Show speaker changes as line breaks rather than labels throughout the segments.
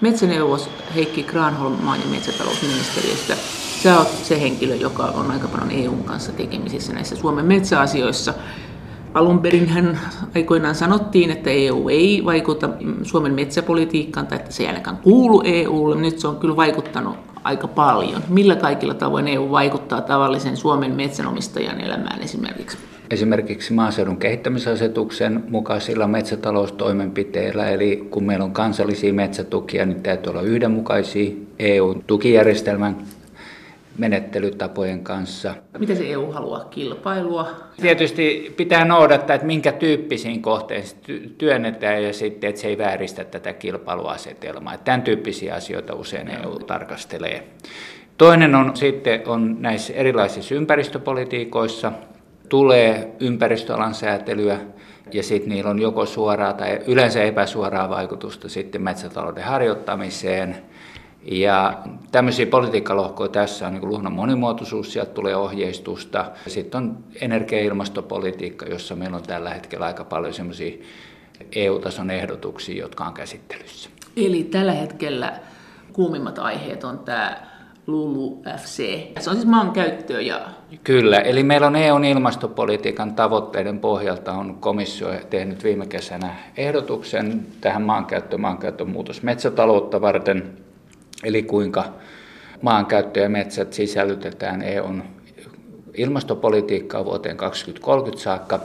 Metsäneuvos Heikki Granholm maa- ja metsätalousministeriöstä. Sä oot se henkilö, joka on aika paljon EUn kanssa tekemisissä näissä Suomen metsäasioissa. Alun perin hän aikoinaan sanottiin, että EU ei vaikuta Suomen metsäpolitiikkaan tai että se ei ainakaan kuulu EUlle. Nyt se on kyllä vaikuttanut aika paljon. Millä kaikilla tavoin EU vaikuttaa tavallisen Suomen metsänomistajan elämään esimerkiksi?
Esimerkiksi maaseudun kehittämisasetuksen mukaisilla metsätaloustoimenpiteillä, eli kun meillä on kansallisia metsätukia, niin täytyy olla yhdenmukaisia EU-tukijärjestelmän menettelytapojen kanssa.
Miten se EU haluaa kilpailua?
Tietysti pitää noudattaa, että minkä tyyppisiin kohteisiin työnnetään ja sitten, että se ei vääristä tätä kilpailuasetelmaa. Tämän tyyppisiä asioita usein EU tarkastelee. Toinen on sitten on näissä erilaisissa ympäristöpolitiikoissa, tulee ympäristöalan säätelyä ja sitten niillä on joko suoraa tai yleensä epäsuoraa vaikutusta sitten metsätalouden harjoittamiseen – ja tämmöisiä politiikkalohkoja tässä on niin luonnon monimuotoisuus, sieltä tulee ohjeistusta. Sitten on energia- ja ilmastopolitiikka, jossa meillä on tällä hetkellä aika paljon semmoisia EU-tason ehdotuksia, jotka on käsittelyssä.
Eli tällä hetkellä kuumimmat aiheet on tämä LULU-FC. Se on siis maankäyttöä ja...
Kyllä, eli meillä on EUn ilmastopolitiikan tavoitteiden pohjalta on komissio tehnyt viime kesänä ehdotuksen tähän maankäyttö, maankäytön muutos metsätaloutta varten – eli kuinka maankäyttö ja metsät sisällytetään EUn ilmastopolitiikkaa vuoteen 2030 saakka.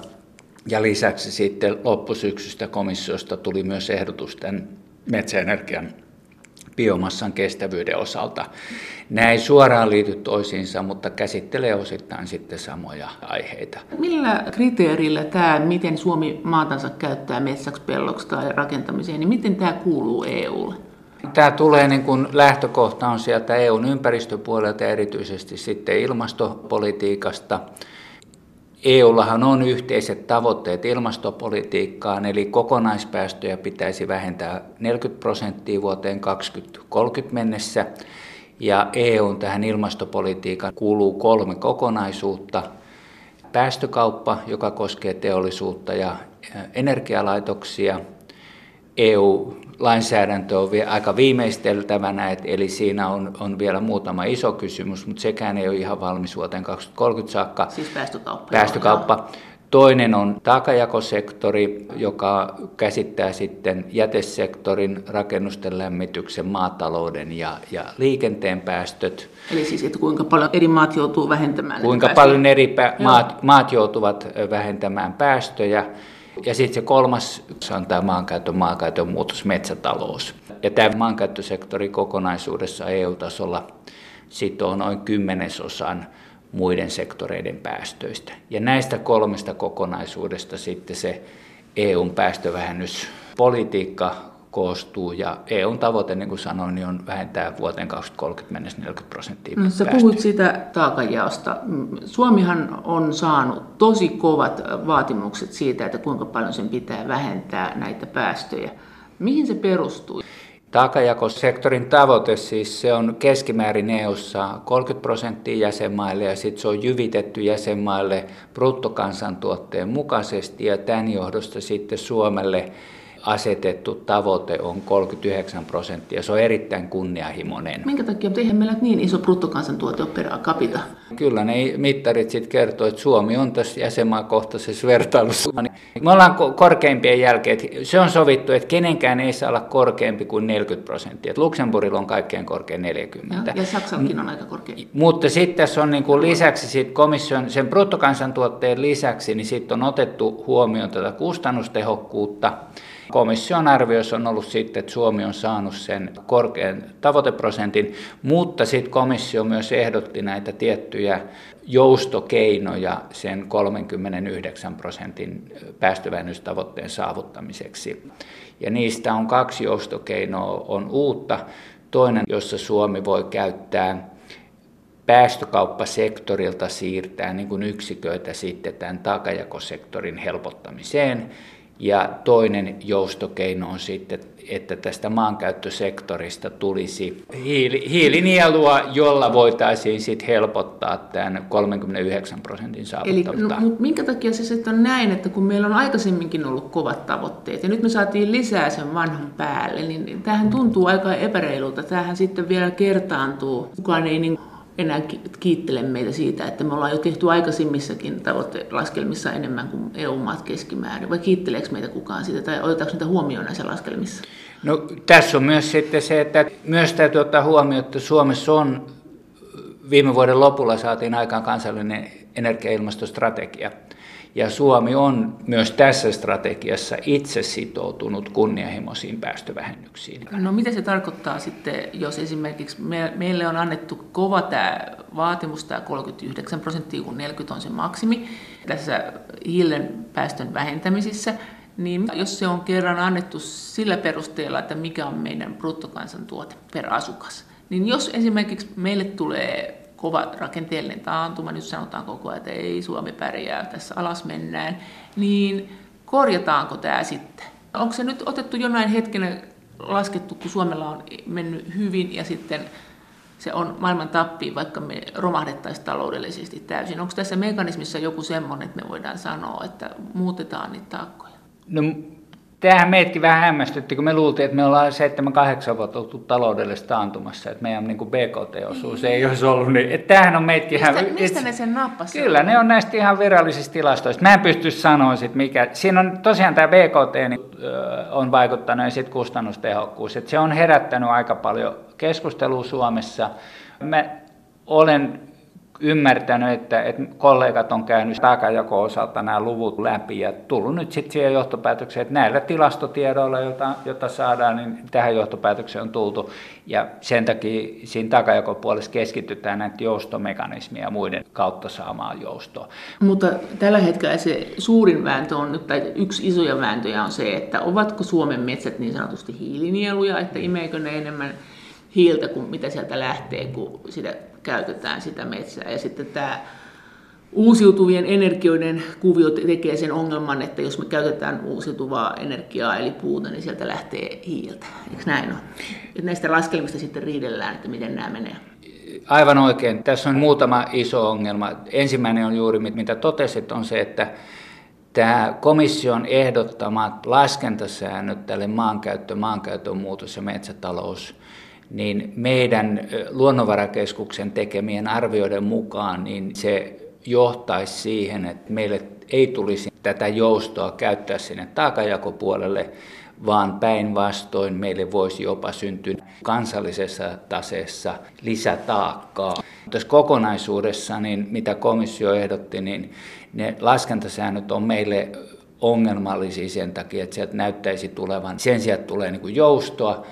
Ja lisäksi sitten loppusyksystä komissiosta tuli myös ehdotus tämän metsäenergian biomassan kestävyyden osalta. Nämä ei suoraan liity toisiinsa, mutta käsittelee osittain sitten samoja aiheita.
Millä kriteerillä tämä, miten Suomi maatansa käyttää metsäksi, pelloksi tai rakentamiseen, niin miten tämä kuuluu EUlle?
Tämä tulee niin kuin lähtökohta on sieltä EUn ympäristöpuolelta ja erityisesti sitten ilmastopolitiikasta. EUllahan on yhteiset tavoitteet ilmastopolitiikkaan, eli kokonaispäästöjä pitäisi vähentää 40 prosenttia vuoteen 2030 mennessä. Ja EUn tähän ilmastopolitiikan kuuluu kolme kokonaisuutta. Päästökauppa, joka koskee teollisuutta ja energialaitoksia. EU lainsäädäntö on vielä aika viimeisteltävänä, eli siinä on, on vielä muutama iso kysymys, mutta sekään ei ole ihan valmis vuoteen 2030 saakka.
Siis päästökauppa.
Päästökauppa. Toinen on taakajakosektori, joka käsittää sitten jätesektorin, rakennusten lämmityksen, maatalouden ja, ja liikenteen päästöt.
Eli siis, että kuinka paljon eri maat joutuu vähentämään
Kuinka paljon eri maat, maat joutuvat vähentämään päästöjä. Ja sitten se kolmas se on tämä maankäytön, maankäytön muutos, metsätalous. Ja tämä maankäyttösektori kokonaisuudessa EU-tasolla sitoo noin kymmenesosan muiden sektoreiden päästöistä. Ja näistä kolmesta kokonaisuudesta sitten se EUn päästövähennyspolitiikka koostuu ja EUn tavoite, niin kuin sanoin, niin on vähentää vuoteen 2030 mennessä 40 prosenttia
no, Sä puhuit siitä taakanjaosta. Suomihan on saanut tosi kovat vaatimukset siitä, että kuinka paljon sen pitää vähentää näitä päästöjä. Mihin se perustuu?
Taakajakosektorin tavoite siis se on keskimäärin EU-ssa 30 prosenttia jäsenmaille ja sitten se on jyvitetty jäsenmaille bruttokansantuotteen mukaisesti ja tämän johdosta sitten Suomelle asetettu tavoite on 39 prosenttia. Se on erittäin kunnianhimoinen.
Minkä takia? Mutta eihän meillä niin iso bruttokansantuote ole per capita.
Kyllä ne mittarit sitten kertoo, että Suomi on tässä jäsenmaakohtaisessa vertailussa. Me ollaan korkeimpien jälkeen. Se on sovittu, että kenenkään ei saa olla korkeampi kuin 40 prosenttia. Et Luxemburgilla on kaikkein korkein 40.
Ja, ja Saksallakin on aika korkea.
Mutta sitten tässä on niin kuin lisäksi sit komission, sen bruttokansantuotteen lisäksi, niin sitten on otettu huomioon tätä kustannustehokkuutta. Komission arvioissa on ollut sitten, että Suomi on saanut sen korkean tavoiteprosentin, mutta sitten komissio myös ehdotti näitä tiettyjä joustokeinoja sen 39 prosentin päästövähennystavoitteen saavuttamiseksi. Ja niistä on kaksi joustokeinoa on uutta. Toinen, jossa Suomi voi käyttää päästökauppasektorilta siirtää niin kuin yksiköitä sitten tämän takajakosektorin helpottamiseen. Ja toinen joustokeino on sitten, että tästä maankäyttösektorista tulisi hiili, hiilinielua, jolla voitaisiin sitten helpottaa tämän 39 prosentin saavuttamista.
Eli no, minkä takia se sitten on näin, että kun meillä on aikaisemminkin ollut kovat tavoitteet ja nyt me saatiin lisää sen vanhan päälle, niin tähän tuntuu aika epäreilulta. Tämähän sitten vielä kertaantuu. Kukaan ei niin enää kiittele meitä siitä, että me ollaan jo tehty aikaisemmissakin tavoitelaskelmissa enemmän kuin EU-maat keskimäärin, vai kiitteleekö meitä kukaan siitä, tai otetaanko niitä huomioon näissä laskelmissa?
No, tässä on myös sitten se, että myös täytyy ottaa huomioon, että Suomessa on viime vuoden lopulla saatiin aikaan kansallinen energia- ja ilmastostrategia. Ja Suomi on myös tässä strategiassa itse sitoutunut kunnianhimoisiin päästövähennyksiin.
No mitä se tarkoittaa sitten, jos esimerkiksi me, meille on annettu kova tämä vaatimus, tämä 39 prosenttia, kun 40 on se maksimi tässä hiilen päästön vähentämisissä, niin jos se on kerran annettu sillä perusteella, että mikä on meidän bruttokansantuote per asukas, niin jos esimerkiksi meille tulee kova rakenteellinen taantuma, nyt sanotaan koko ajan, että ei Suomi pärjää, tässä alas mennään, niin korjataanko tämä sitten? Onko se nyt otettu jonain hetkenä laskettu, kun Suomella on mennyt hyvin ja sitten se on maailman tappiin, vaikka me romahdettaisiin taloudellisesti täysin. Onko tässä mekanismissa joku semmoinen, että me voidaan sanoa, että muutetaan niitä taakkoja?
No Tämähän meidätkin vähän hämmästytti, kun me luultiin, että me ollaan 7-8 vuotta oltu taloudellisessa taantumassa, että meidän niin BKT-osuus niin. ei olisi ollut niin. Että tämähän on meidätkin
mistä, ihan... Mistä ne sen nappasivat?
Kyllä, ne on näistä ihan virallisista tilastoista. Mä en pysty sanoa sit mikä... Siinä on tosiaan tämä BKT niin, on vaikuttanut ja sitten kustannustehokkuus. Että se on herättänyt aika paljon keskustelua Suomessa. Mä olen ymmärtänyt, että, että kollegat on käynyt takajako-osalta nämä luvut läpi ja tullut nyt sitten siihen johtopäätökseen, että näillä tilastotiedoilla, joita, joita saadaan, niin tähän johtopäätökseen on tultu. Ja sen takia siinä takajakopuolessa keskitytään näitä joustomekanismia ja muiden kautta saamaan joustoa.
Mutta tällä hetkellä se suurin vääntö on nyt, tai yksi isoja vääntöjä on se, että ovatko Suomen metsät niin sanotusti hiilinieluja, että imeekö ne enemmän hiiltä kuin mitä sieltä lähtee, kun sitä käytetään sitä metsää. Ja sitten tämä uusiutuvien energioiden kuvio tekee sen ongelman, että jos me käytetään uusiutuvaa energiaa eli puuta, niin sieltä lähtee hiiltä. Eikö näin ole? Et näistä laskelmista sitten riidellään, että miten nämä menee.
Aivan oikein. Tässä on muutama iso ongelma. Ensimmäinen on juuri, mitä totesit, on se, että tämä komission ehdottamat laskentasäännöt tälle maankäyttö, maankäytön muutos ja metsätalous niin meidän luonnonvarakeskuksen tekemien arvioiden mukaan niin se johtaisi siihen, että meille ei tulisi tätä joustoa käyttää sinne taakajakopuolelle, vaan päinvastoin meille voisi jopa syntyä kansallisessa taseessa lisätaakkaa. Tässä kokonaisuudessa, niin mitä komissio ehdotti, niin ne laskentasäännöt on meille ongelmallisia sen takia, että sieltä näyttäisi tulevan, sen sijaan tulee niin joustoa,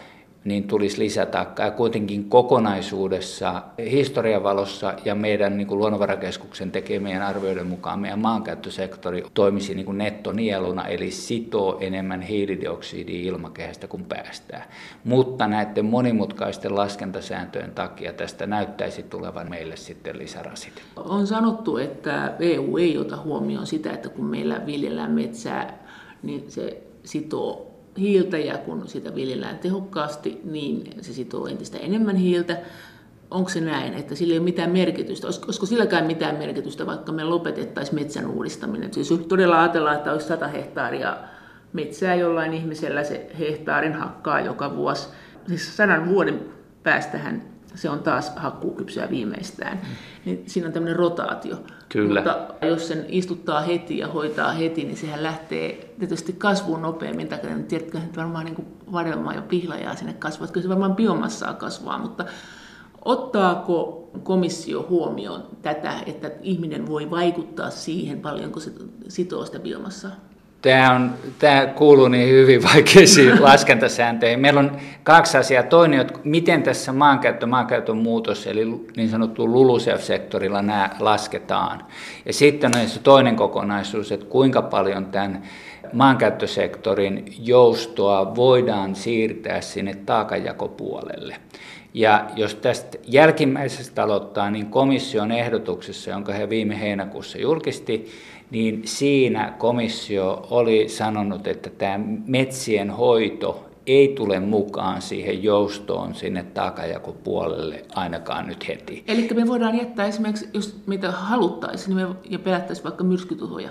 niin tulisi lisätaakkaa. Ja kuitenkin kokonaisuudessa historian valossa ja meidän niin kuin luonnonvarakeskuksen tekemien arvioiden mukaan meidän maankäyttösektori toimisi niin kuin nettonieluna, eli sitoo enemmän hiilidioksidia ilmakehästä kuin päästää. Mutta näiden monimutkaisten laskentasääntöjen takia tästä näyttäisi tulevan meille sitten lisärasite.
On sanottu, että EU ei ota huomioon sitä, että kun meillä viljellään metsää, niin se sitoo hiiltä ja kun sitä viljellään tehokkaasti, niin se sitoo entistä enemmän hiiltä. Onko se näin, että sillä ei ole mitään merkitystä? Olisiko silläkään mitään merkitystä, vaikka me lopetettaisiin metsän uudistaminen? Siis todella ajatellaan, että olisi 100 hehtaaria metsää jollain ihmisellä, se hehtaarin hakkaa joka vuosi. Siis sadan vuoden päästähän se on taas hakkuukypsyä viimeistään. Niin siinä on tämmöinen rotaatio.
Kyllä.
Mutta jos sen istuttaa heti ja hoitaa heti, niin sehän lähtee tietysti kasvuun nopeammin. Tai tiedätkö, että varmaan niin vadelmaa ja pihlajaa sinne kasvaa. Kyllä se varmaan biomassaa kasvaa, mutta ottaako komissio huomioon tätä, että ihminen voi vaikuttaa siihen, paljonko se sitoo sitä biomassaa?
Tämä, on, tämä kuuluu niin hyvin vaikeisiin laskentasääntöihin. Meillä on kaksi asiaa. Toinen, että miten tässä maankäyttö, maankäytön muutos, eli niin sanottu LULUSEF-sektorilla nämä lasketaan. Ja sitten on se toinen kokonaisuus, että kuinka paljon tämän maankäyttösektorin joustoa voidaan siirtää sinne taakanjakopuolelle. Ja jos tästä jälkimmäisestä aloittaa, niin komission ehdotuksessa, jonka he viime heinäkuussa julkisti, niin siinä komissio oli sanonut, että tämä metsien hoito ei tule mukaan siihen joustoon sinne takajakopuolelle ainakaan nyt heti.
Eli me voidaan jättää esimerkiksi, jos mitä haluttaisiin niin me, ja pelättäisiin vaikka myrskytuhoja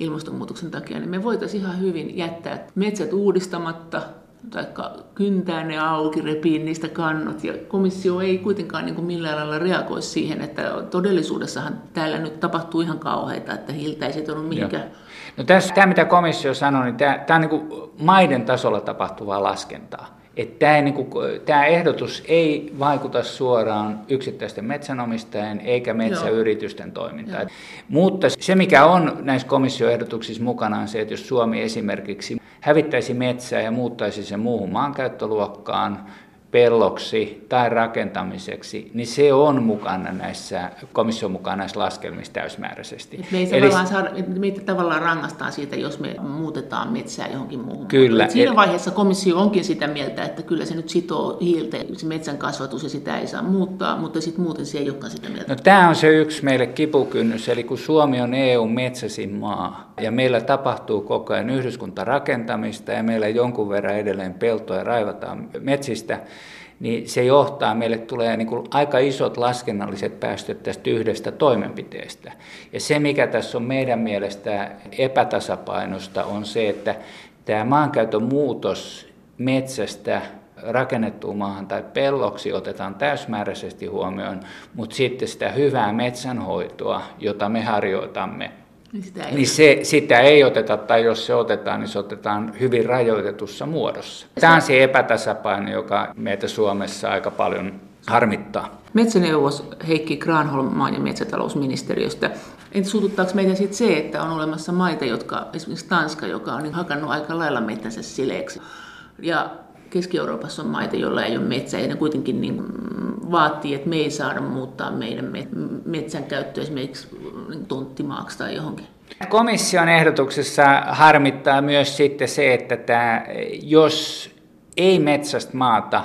ilmastonmuutoksen takia, niin me voitaisiin ihan hyvin jättää metsät uudistamatta, tai kyntää ne auki, repii niistä kannot. Ja komissio ei kuitenkaan niin kuin millään lailla reagoi siihen, että todellisuudessahan täällä nyt tapahtuu ihan kauheita, että hiiltä ei ole mihinkään.
No tässä, tämä mitä komissio sanoi, niin tämä, tämä on niin kuin maiden tasolla tapahtuvaa laskentaa. Että tämä, niin kuin, tämä ehdotus ei vaikuta suoraan yksittäisten metsänomistajien eikä metsäyritysten Joo. toimintaan. Joo. Mutta se, mikä on näissä komissioehdotuksissa mukana, on se, että jos Suomi esimerkiksi hävittäisi metsää ja muuttaisi sen muuhun maankäyttöluokkaan, pelloksi tai rakentamiseksi, niin se on mukana näissä, komission mukana näissä laskelmissa täysmääräisesti.
Et me ei Eli, tavallaan saada, meitä tavallaan rangaistaan siitä, jos me muutetaan metsää johonkin muuhun. Kyllä. Et siinä vaiheessa komissio onkin sitä mieltä, että kyllä se nyt sitoo hiiltä, se metsän kasvatus ja sitä ei saa muuttaa, mutta sitten muuten se ei olekaan sitä mieltä.
No, tämä on se yksi meille kipukynnys, eli kun Suomi on EU-metsäsin maa ja meillä tapahtuu koko ajan yhdyskuntarakentamista ja meillä jonkun verran edelleen peltoja raivataan metsistä, niin se johtaa, meille tulee niin kuin aika isot laskennalliset päästöt tästä yhdestä toimenpiteestä. Ja se, mikä tässä on meidän mielestä epätasapainosta, on se, että tämä maankäytön muutos metsästä rakennettuun maahan tai pelloksi otetaan täysmääräisesti huomioon, mutta sitten sitä hyvää metsänhoitoa, jota me harjoitamme, niin sitä ei, niin se, sitä ei oteta, tai jos se otetaan, niin se otetaan hyvin rajoitetussa muodossa. Tämä on se epätasapaino, joka meitä Suomessa aika paljon harmittaa.
Metsäneuvos Heikki Granholm maa- ja metsätalousministeriöstä. Entä suututtaako meitä sitten se, että on olemassa maita, jotka, esimerkiksi Tanska, joka on niin hakannut aika lailla metsänsä sileeksi. Ja Keski-Euroopassa on maita, joilla ei ole metsää, ja ne kuitenkin niin vaatii, että me ei saada muuttaa meidän metsän käyttöä esimerkiksi tonttimaaksi tai johonkin.
Komission ehdotuksessa harmittaa myös sitten se, että tämä, jos ei metsästä maata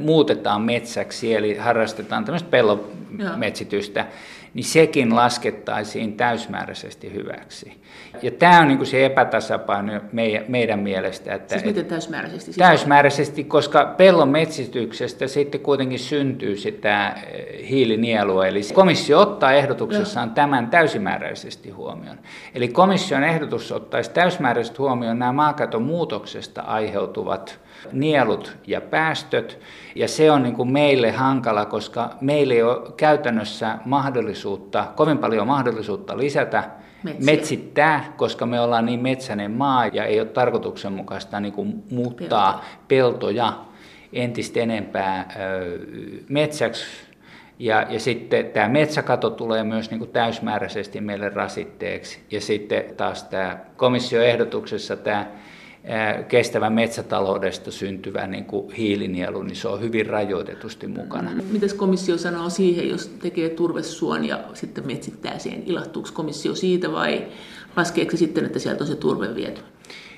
muutetaan metsäksi, eli harrastetaan tämmöistä pellometsitystä, niin sekin laskettaisiin täysmääräisesti hyväksi. Ja tämä on niin kuin se epätasapaino meidän, meidän mielestä.
Että, siis miten täysmääräisesti? Siis
täysmääräisesti, koska pellon metsityksestä sitten kuitenkin syntyy sitä eh, hiilinielua. Eli komissio ottaa ehdotuksessaan tämän täysimääräisesti huomioon. Eli komission ehdotus ottaisi täysmääräisesti huomioon nämä maakaton muutoksesta aiheutuvat nielut ja päästöt. Ja se on niin kuin meille hankala, koska meillä ei ole käytännössä mahdollisuutta, kovin paljon mahdollisuutta lisätä Metsiä. metsittää, koska me ollaan niin metsäinen maa ja ei ole tarkoituksenmukaista niin kuin muuttaa Pelto. peltoja entistä enempää metsäksi. Ja, ja sitten tämä metsäkato tulee myös niin kuin täysmääräisesti meille rasitteeksi. Ja sitten taas tämä komissioehdotuksessa tämä kestävän metsätaloudesta syntyvä niin kuin hiilinielu, niin se on hyvin rajoitetusti mukana.
Mm. Mitäs komissio sanoo siihen, jos tekee turvesuon ja sitten metsittää siihen? Ilahtuuko komissio siitä vai laskeeko se sitten, että sieltä on se turve viety?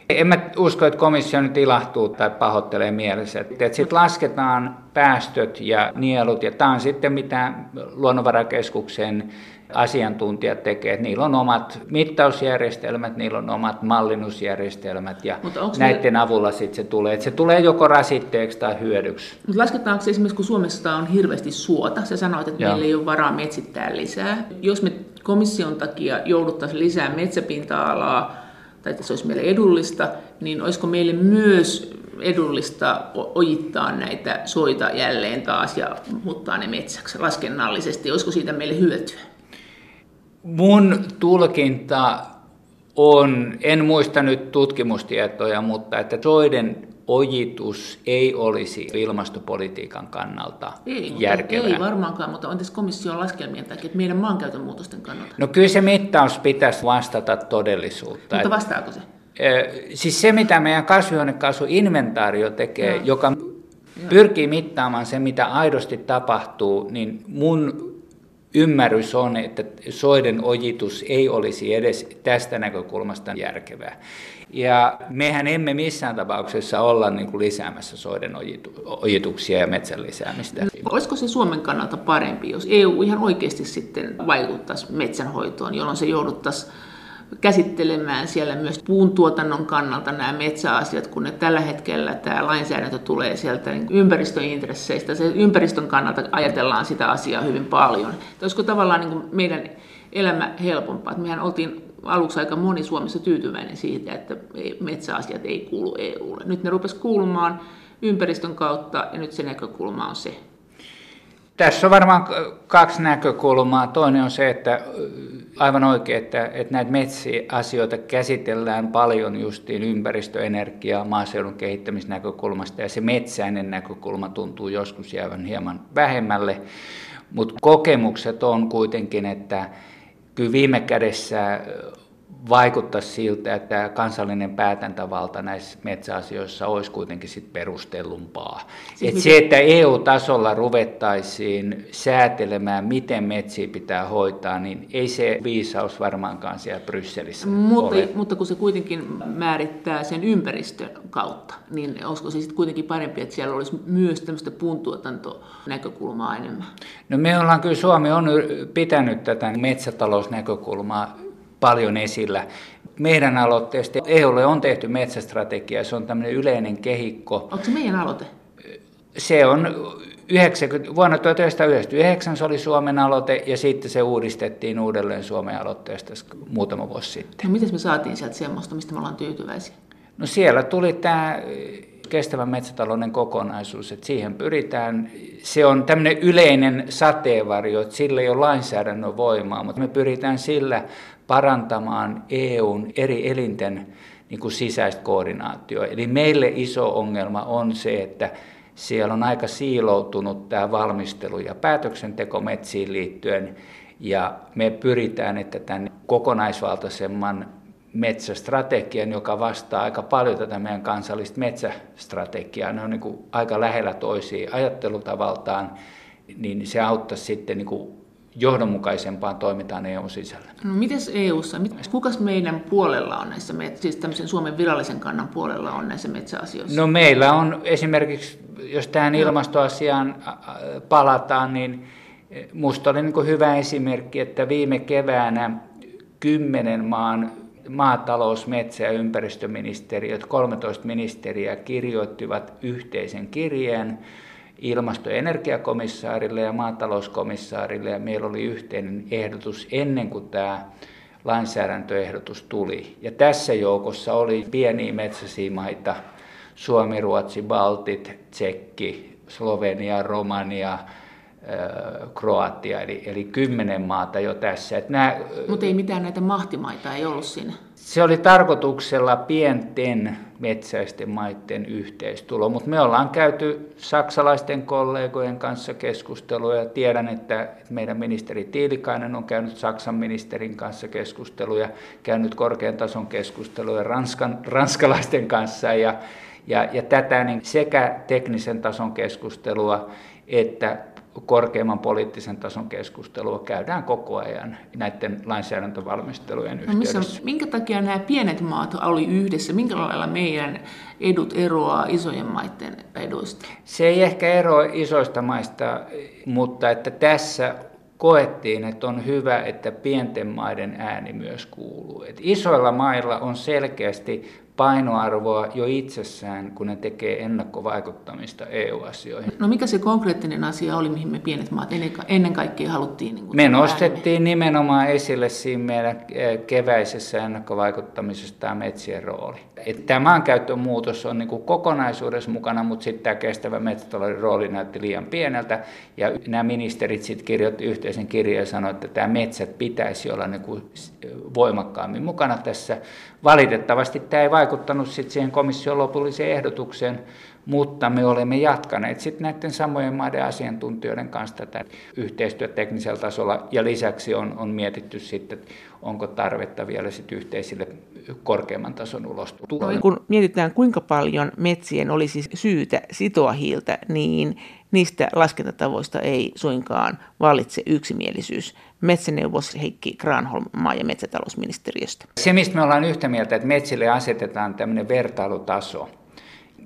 En mä usko, että komissio nyt ilahtuu tai pahoittelee mielessä. Että sitten lasketaan päästöt ja nielut, ja tämä on sitten mitä luonnonvarakeskuksen asiantuntijat tekevät. Että niillä on omat mittausjärjestelmät, niillä on omat mallinnusjärjestelmät ja näiden me... avulla sitten se tulee. Että se tulee joko rasitteeksi tai hyödyksi.
Mutta lasketaanko se esimerkiksi, kun Suomessa on hirveästi suota, sä sanoit, että Joo. meillä ei ole varaa metsittää lisää. Jos me komission takia jouduttaisiin lisää metsäpinta-alaa, tai että se olisi meille edullista, niin olisiko meille myös edullista ojittaa näitä soita jälleen taas ja muuttaa ne metsäksi laskennallisesti? Olisiko siitä meille hyötyä?
Mun tulkinta on, en muista nyt tutkimustietoja, mutta että soiden ojitus ei olisi ilmastopolitiikan kannalta ei, järkevää.
Ei varmaankaan, mutta on tässä komission laskelmien takia, että meidän maankäytön muutosten kannalta.
No kyllä se mittaus pitäisi vastata todellisuutta.
Mutta vastaako se?
Siis se, mitä meidän kasvihuonekaasuinventaario tekee, no. joka pyrkii mittaamaan se, mitä aidosti tapahtuu, niin mun ymmärrys on, että soiden ojitus ei olisi edes tästä näkökulmasta järkevää. Ja mehän emme missään tapauksessa olla niin kuin lisäämässä soiden ojituksia ja metsän lisäämistä.
Olisiko se Suomen kannalta parempi, jos EU ihan oikeasti sitten vaikuttaisi metsänhoitoon, jolloin se jouduttaisiin käsittelemään siellä myös puun tuotannon kannalta nämä metsäasiat, kun ne tällä hetkellä tämä lainsäädäntö tulee sieltä niin ympäristöintresseistä. Se ympäristön kannalta ajatellaan sitä asiaa hyvin paljon. Että olisiko tavallaan niin meidän elämä helpompaa. Että mehän oltiin aluksi aika moni Suomessa tyytyväinen siitä, että metsäasiat ei kuulu EUlle. Nyt ne rupes kuulumaan ympäristön kautta ja nyt se näkökulma on se.
Tässä on varmaan kaksi näkökulmaa. Toinen on se, että aivan oikein, että, että näitä metsiasioita käsitellään paljon justiin ympäristö, energia, maaseudun kehittämisnäkökulmasta ja se metsäinen näkökulma tuntuu joskus jäävän hieman vähemmälle. Mutta kokemukset on kuitenkin, että kyllä viime kädessä vaikuttaisi siltä, että kansallinen päätäntävalta näissä metsäasioissa olisi kuitenkin sit perustellumpaa. Siis Et se, että EU-tasolla ruvettaisiin säätelemään, miten metsiä pitää hoitaa, niin ei se viisaus varmaankaan siellä Brysselissä
mutta,
ole.
Mutta kun se kuitenkin määrittää sen ympäristön kautta, niin olisiko se sitten kuitenkin parempi, että siellä olisi myös tämmöistä puuntuotantonäkökulmaa enemmän?
No me ollaan kyllä, Suomi on pitänyt tätä metsätalousnäkökulmaa paljon esillä. Meidän aloitteesta EUlle on tehty metsästrategia, se on tämmöinen yleinen kehikko.
Onko se meidän aloite?
Se on 90, vuonna 1999 se oli Suomen aloite ja sitten se uudistettiin uudelleen Suomen aloitteesta muutama vuosi sitten.
No miten me saatiin sieltä semmoista, mistä me ollaan tyytyväisiä?
No siellä tuli tämä kestävän metsätalouden kokonaisuus, että siihen pyritään. Se on tämmöinen yleinen sateenvarjo, että sillä ei ole lainsäädännön voimaa, mutta me pyritään sillä parantamaan EUn eri elinten niin kuin sisäistä koordinaatioa. Eli meille iso ongelma on se, että siellä on aika siiloutunut tämä valmistelu ja päätöksenteko metsiin liittyen, ja me pyritään, että tämän kokonaisvaltaisemman metsästrategian, joka vastaa aika paljon tätä meidän kansallista metsästrategiaa, ne on niin kuin aika lähellä toisiin ajattelutavaltaan, niin se auttaisi sitten niin kuin johdonmukaisempaan toimintaan EU sisällä.
No mites EUssa, kukas meidän puolella on näissä, siis tämmöisen Suomen virallisen kannan puolella on näissä metsäasioissa?
No meillä on esimerkiksi, jos tähän ilmastoasiaan palataan, niin minusta oli niin hyvä esimerkki, että viime keväänä kymmenen maan maatalous-, metsä- ja ympäristöministeriöt, 13 ministeriä kirjoittivat yhteisen kirjeen, ilmasto- ja energiakomissaarille ja maatalouskomissaarille ja meillä oli yhteinen ehdotus ennen kuin tämä lainsäädäntöehdotus tuli. Ja tässä joukossa oli pieniä metsäisiä maita, Suomi, Ruotsi, Baltit, Tsekki, Slovenia, Romania, Kroatia, eli, eli kymmenen maata jo tässä.
Mutta ei mitään näitä mahtimaita ei ollut siinä.
Se oli tarkoituksella pienten metsäisten maiden yhteistulo, mutta me ollaan käyty saksalaisten kollegojen kanssa keskustelua ja tiedän, että meidän ministeri Tiilikainen on käynyt Saksan ministerin kanssa keskusteluja, käynyt korkean tason keskusteluja Ranskan, ranskalaisten kanssa ja, ja, ja tätä niin sekä teknisen tason keskustelua että korkeimman poliittisen tason keskustelua käydään koko ajan näiden lainsäädäntövalmistelujen yhteydessä. No missä,
minkä takia nämä pienet maat oli yhdessä? Minkä lailla meidän edut eroaa isojen maiden eduista?
Se ei ehkä eroa isoista maista, mutta että tässä koettiin, että on hyvä, että pienten maiden ääni myös kuuluu. Et isoilla mailla on selkeästi painoarvoa jo itsessään, kun ne tekee ennakkovaikuttamista EU-asioihin.
No mikä se konkreettinen asia oli, mihin me pienet maat ennen kaikkea haluttiin? Niin
me nostettiin ääneen? nimenomaan esille siinä meidän eh, keväisessä ennakkovaikuttamisessa tämä metsien rooli. Että tämä maankäytön muutos on niin kuin kokonaisuudessa mukana, mutta sitten tämä kestävä metsätalouden rooli näytti liian pieneltä. Ja nämä ministerit sitten kirjoitti yhteisen kirjeen ja sanoivat, että tämä metsät pitäisi olla niin kuin voimakkaammin mukana tässä. Valitettavasti tämä ei vaikuttanut sitten siihen komission lopulliseen ehdotukseen, mutta me olemme jatkaneet sitten näiden samojen maiden asiantuntijoiden kanssa tätä yhteistyötä teknisellä tasolla ja lisäksi on, on mietitty sitten, onko tarvetta vielä sitten yhteisille korkeamman tason ulostuloille.
No, kun mietitään, kuinka paljon metsien olisi syytä sitoa hiiltä, niin niistä laskentatavoista ei suinkaan vallitse yksimielisyys. Metsäneuvos Heikki Granholm maa- ja metsätalousministeriöstä.
Se, mistä me ollaan yhtä mieltä, että metsille asetetaan tämmöinen vertailutaso.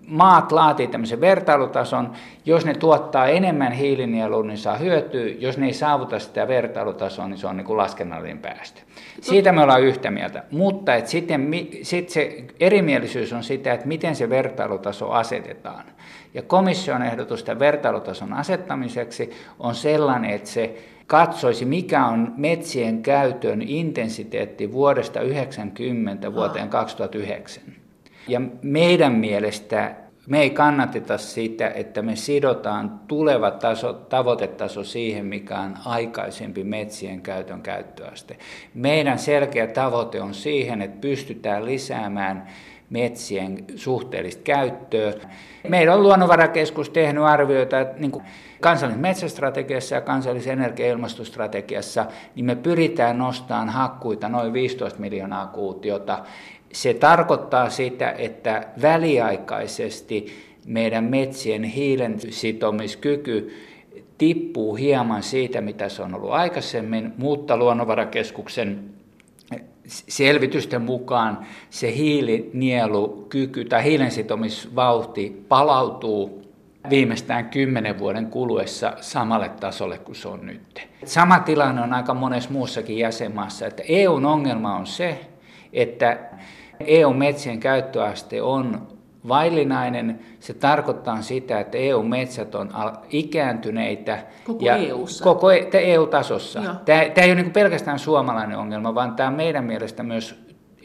Maat laatii tämmöisen vertailutason, jos ne tuottaa enemmän hiilinielua, niin saa hyötyä, jos ne ei saavuta sitä vertailutasoa, niin se on niin kuin laskennallinen päästö. Siitä me ollaan yhtä mieltä, mutta että sitten sit se erimielisyys on sitä, että miten se vertailutaso asetetaan. Ja komission ehdotus tämän vertailutason asettamiseksi on sellainen, että se katsoisi, mikä on metsien käytön intensiteetti vuodesta 1990 vuoteen 2009. Ja meidän mielestä me ei kannateta sitä, että me sidotaan tuleva taso, tavoitetaso siihen, mikä on aikaisempi metsien käytön käyttöaste. Meidän selkeä tavoite on siihen, että pystytään lisäämään metsien suhteellista käyttöä. Meillä on luonnonvarakeskus tehnyt arvioita, että niin kuin kansallisessa metsästrategiassa ja kansallisessa energia- ja ilmastostrategiassa, niin me pyritään nostamaan hakkuita noin 15 miljoonaa kuutiota. Se tarkoittaa sitä, että väliaikaisesti meidän metsien hiilen sitomiskyky tippuu hieman siitä, mitä se on ollut aikaisemmin, mutta luonnonvarakeskuksen selvitysten mukaan se hiilinielukyky tai hiilensitomisvauhti palautuu viimeistään kymmenen vuoden kuluessa samalle tasolle kuin se on nyt. Sama tilanne on aika monessa muussakin jäsenmaassa, että EUn ongelma on se, että EU-metsien käyttöaste on vaillinainen. Se tarkoittaa sitä, että EU-metsät on ikääntyneitä.
Koko ja EU-ssa.
Koko EU-tasossa. E tämä, tämä ei ole niin pelkästään suomalainen ongelma, vaan tämä meidän mielestä myös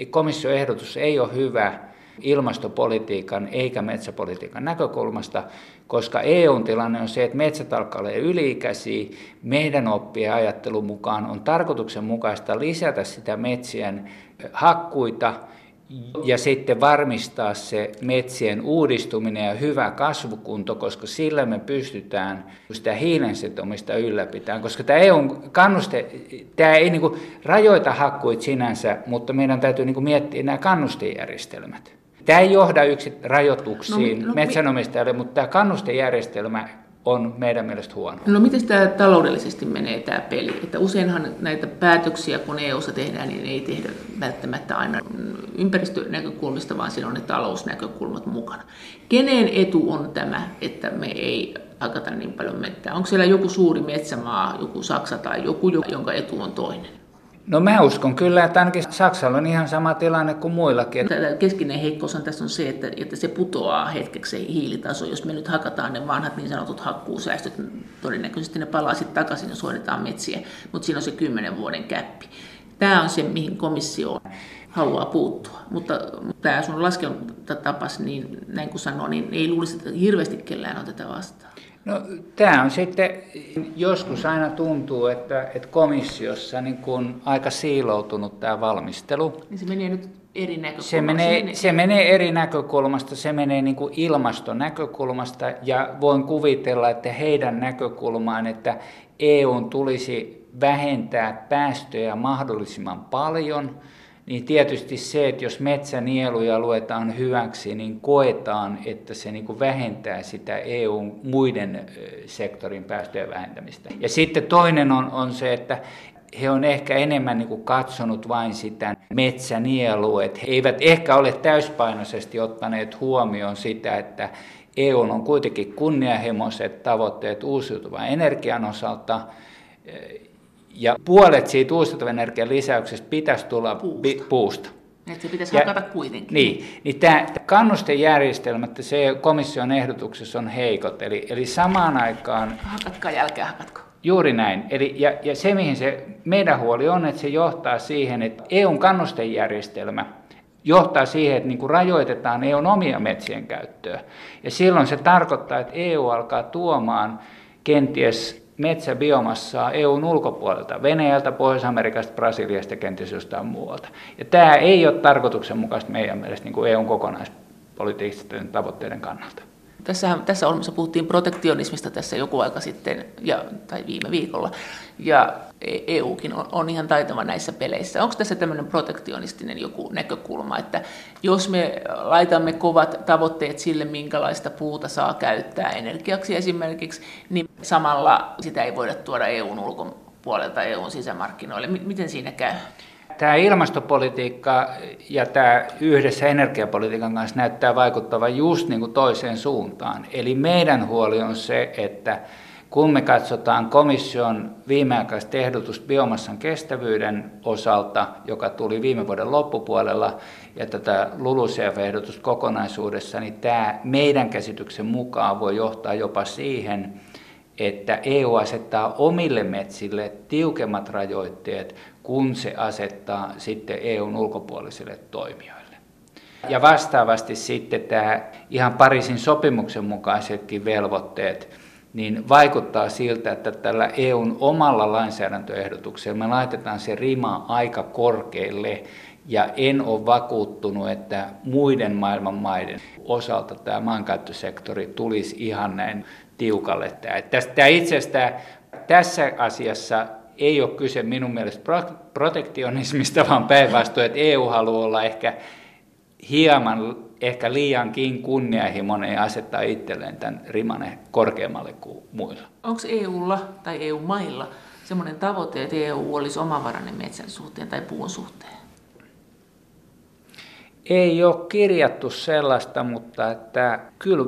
komission ehdotus ei ole hyvä ilmastopolitiikan eikä metsäpolitiikan näkökulmasta, koska EUn tilanne on se, että metsät alkaa olla yliikäisiä. Meidän oppien ajattelun mukaan on tarkoituksenmukaista lisätä sitä metsien hakkuita – ja sitten varmistaa se metsien uudistuminen ja hyvä kasvukunto, koska sillä me pystytään sitä hiilensitomista ylläpitämään, koska tämä EUn kannuste, tämä ei niin rajoita hakkuit sinänsä, mutta meidän täytyy niin miettiä nämä kannustejärjestelmät. Tämä ei johda yksi rajoituksiin no, no, metsänomistajalle, mutta tämä kannustejärjestelmä on meidän mielestä huono.
No miten tämä taloudellisesti menee tämä peli? Että useinhan näitä päätöksiä, kun EU-ssa tehdään, niin ei tehdä välttämättä aina ympäristönäkökulmista, vaan siinä on ne talousnäkökulmat mukana. Kenen etu on tämä, että me ei hakata niin paljon mettää? Onko siellä joku suuri metsämaa, joku Saksa tai joku, jonka etu on toinen?
No mä uskon kyllä, että ainakin Saksalla on ihan sama tilanne kuin muillakin.
Keskinen heikkous on tässä on se, että, että se putoaa hetkeksi se hiilitaso. Jos me nyt hakataan ne vanhat niin sanotut hakkuusäästöt, todennäköisesti ne palaa sitten takaisin, jos hoidetaan metsiä, mutta siinä on se kymmenen vuoden käppi. Tämä on se, mihin komissio haluaa puuttua. Mutta tämä sun laskentatapas, niin näin kuin sanoo, niin ei luulisi, että hirveästi kellään on tätä vastaan.
No, tämä on sitten, joskus aina tuntuu, että, että komissiossa niin kun aika siiloutunut tämä valmistelu.
Niin se menee nyt eri näkökulmasta.
Se menee, se menee eri näkökulmasta, se menee niin kuin ilmastonäkökulmasta ja voin kuvitella, että heidän näkökulmaan, että EUn tulisi vähentää päästöjä mahdollisimman paljon – niin tietysti se, että jos metsänieluja luetaan hyväksi, niin koetaan, että se niin kuin vähentää sitä EUn muiden sektorin päästöjen vähentämistä. Ja sitten toinen on, on se, että he on ehkä enemmän niin kuin katsonut vain sitä metsänielua, että he eivät ehkä ole täyspainoisesti ottaneet huomioon sitä, että EU on kuitenkin kunnianhimoiset tavoitteet uusiutuvan energian osalta, ja puolet siitä uusiutuvan energian lisäyksestä pitäisi tulla puusta. puusta.
Että se pitäisi ja, hakata kuitenkin.
Niin, niin tämä kannustejärjestelmä, se komission ehdotuksessa on heikot. Eli, eli samaan aikaan...
Hakatkaa jälkeen, hakatko?
Juuri näin. Eli, ja, ja se, mihin se meidän huoli on, että se johtaa siihen, että EUn kannustejärjestelmä johtaa siihen, että niin kuin rajoitetaan EUn omia metsien käyttöä. Ja silloin se tarkoittaa, että EU alkaa tuomaan kenties metsäbiomassaa EUn ulkopuolelta, Venäjältä, Pohjois-Amerikasta, Brasiliasta kenties jostain muualta. Ja tämä ei ole tarkoituksenmukaista meidän mielestä niin EUn kokonaispoliittisten tavoitteiden kannalta.
tässä, tässä ohjelmassa puhuttiin protektionismista tässä joku aika sitten, ja, tai viime viikolla, ja EUkin on, on ihan taitava näissä peleissä. Onko tässä tämmöinen protektionistinen joku näkökulma, että jos me laitamme kovat tavoitteet sille, minkälaista puuta saa käyttää energiaksi esimerkiksi, niin samalla sitä ei voida tuoda EUn ulkopuolelta EUn sisämarkkinoille. Miten siinä käy?
Tämä ilmastopolitiikka ja tämä yhdessä energiapolitiikan kanssa näyttää vaikuttavan just niin kuin toiseen suuntaan. Eli meidän huoli on se, että kun me katsotaan komission viimeaikaista ehdotusta biomassan kestävyyden osalta, joka tuli viime vuoden loppupuolella, ja tätä LULUCF-ehdotusta kokonaisuudessa, niin tämä meidän käsityksen mukaan voi johtaa jopa siihen, että EU asettaa omille metsille tiukemmat rajoitteet, kun se asettaa sitten EUn ulkopuolisille toimijoille. Ja vastaavasti sitten tämä ihan Pariisin sopimuksen mukaisetkin velvoitteet, niin vaikuttaa siltä, että tällä EUn omalla lainsäädäntöehdotuksella me laitetaan se rima aika korkealle, ja en ole vakuuttunut, että muiden maailman maiden osalta tämä maankäyttösektori tulisi ihan näin tiukalle. Tämä itse asiassa tässä asiassa ei ole kyse minun mielestä protektionismista, vaan päinvastoin, että EU haluaa olla ehkä hieman, ehkä liiankin kunnianhimoinen ja asettaa itselleen tämän riman korkeammalle kuin muilla.
Onko EUlla tai EU-mailla sellainen tavoite, että EU olisi omavarainen metsän suhteen tai puun suhteen?
Ei ole kirjattu sellaista, mutta että kyllä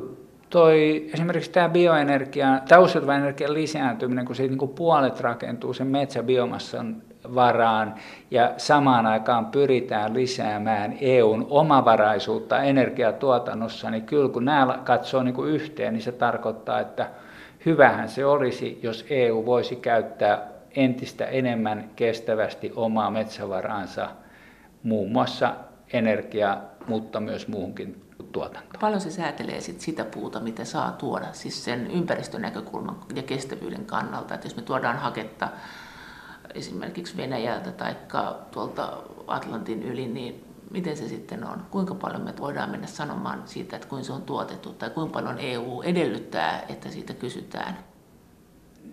toi, esimerkiksi tämä bioenergia, tämä uusiutuvan energian lisääntyminen, kun siitä niin kuin puolet rakentuu sen metsäbiomassan varaan ja samaan aikaan pyritään lisäämään EUn omavaraisuutta energiatuotannossa, niin kyllä kun nämä katsoo niin kuin yhteen, niin se tarkoittaa, että hyvähän se olisi, jos EU voisi käyttää entistä enemmän kestävästi omaa metsävaraansa muun muassa energia, mutta myös muuhunkin tuotantoon.
Paljon se säätelee sit sitä puuta, mitä saa tuoda, siis sen ympäristönäkökulman ja kestävyyden kannalta. Että jos me tuodaan haketta esimerkiksi Venäjältä tai tuolta Atlantin yli, niin miten se sitten on? Kuinka paljon me voidaan mennä sanomaan siitä, että kuinka se on tuotettu tai kuinka paljon EU edellyttää, että siitä kysytään?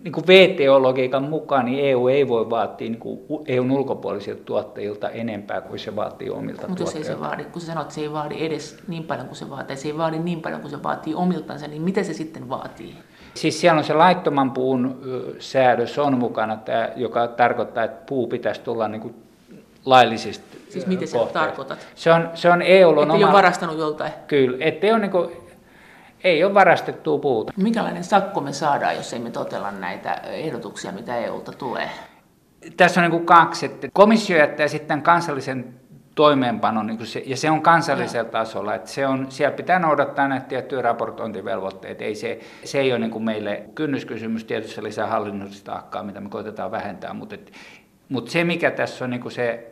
niin kuin VTO-logiikan mukaan niin EU ei voi vaatia niin kuin EUn ulkopuolisilta tuottajilta enempää kuin se vaatii omilta
Mutta
jos
ei se vaadi, kun sä sanot, että se ei vaadi edes niin paljon kuin se vaatii, se ei vaadi niin paljon kuin se vaatii omiltansa, niin mitä se sitten vaatii?
Siis siellä on se laittoman puun säädös on mukana, tämä, joka tarkoittaa, että puu pitäisi tulla niin kuin laillisista
Siis miten sä tarkoitat?
Se on, se on EU on
oma... ole varastanut joltain?
Kyllä, ettei ole niin kuin ei ole varastettua puuta.
Minkälainen sakko me saadaan, jos emme totella näitä ehdotuksia, mitä EUlta tulee?
Tässä on niin kuin kaksi. Että komissio jättää sitten kansallisen toimeenpanon, niin se, ja se on kansallisella tasolla, että se on, siellä pitää noudattaa näitä tiettyjä raportointivelvoitteita, ei se, se ei ole niin kuin meille kynnyskysymys, tietysti lisää hallinnollista akkaa, mitä me koitetaan vähentää, mutta, et, mutta se mikä tässä on niin kuin se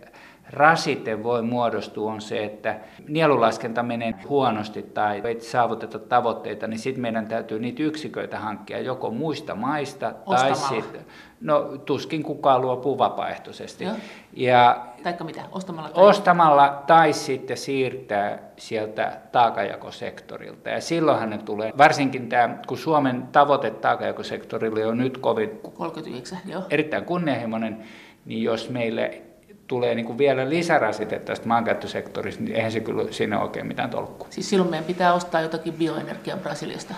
rasite voi muodostua on se, että nielulaskenta menee huonosti tai ei saavuteta tavoitteita, niin sitten meidän täytyy niitä yksiköitä hankkia joko muista maista
Ostamalla.
tai sitten, no tuskin kukaan luopuu vapaaehtoisesti.
Joo.
Ja
Taikka mitä? Ostamalla tai...
Ostamalla tai sitten siirtää sieltä taakajakosektorilta. Ja silloinhan ne tulee, varsinkin tämä, kun Suomen tavoite taakajakosektorille on nyt kovin
39, joo.
erittäin kunnianhimoinen, niin jos meille tulee niin kuin vielä lisärasite tästä maankäyttösektorista, niin eihän se kyllä sinne oikein mitään tolkkua.
Siis silloin meidän pitää ostaa jotakin bioenergiaa Brasiliasta?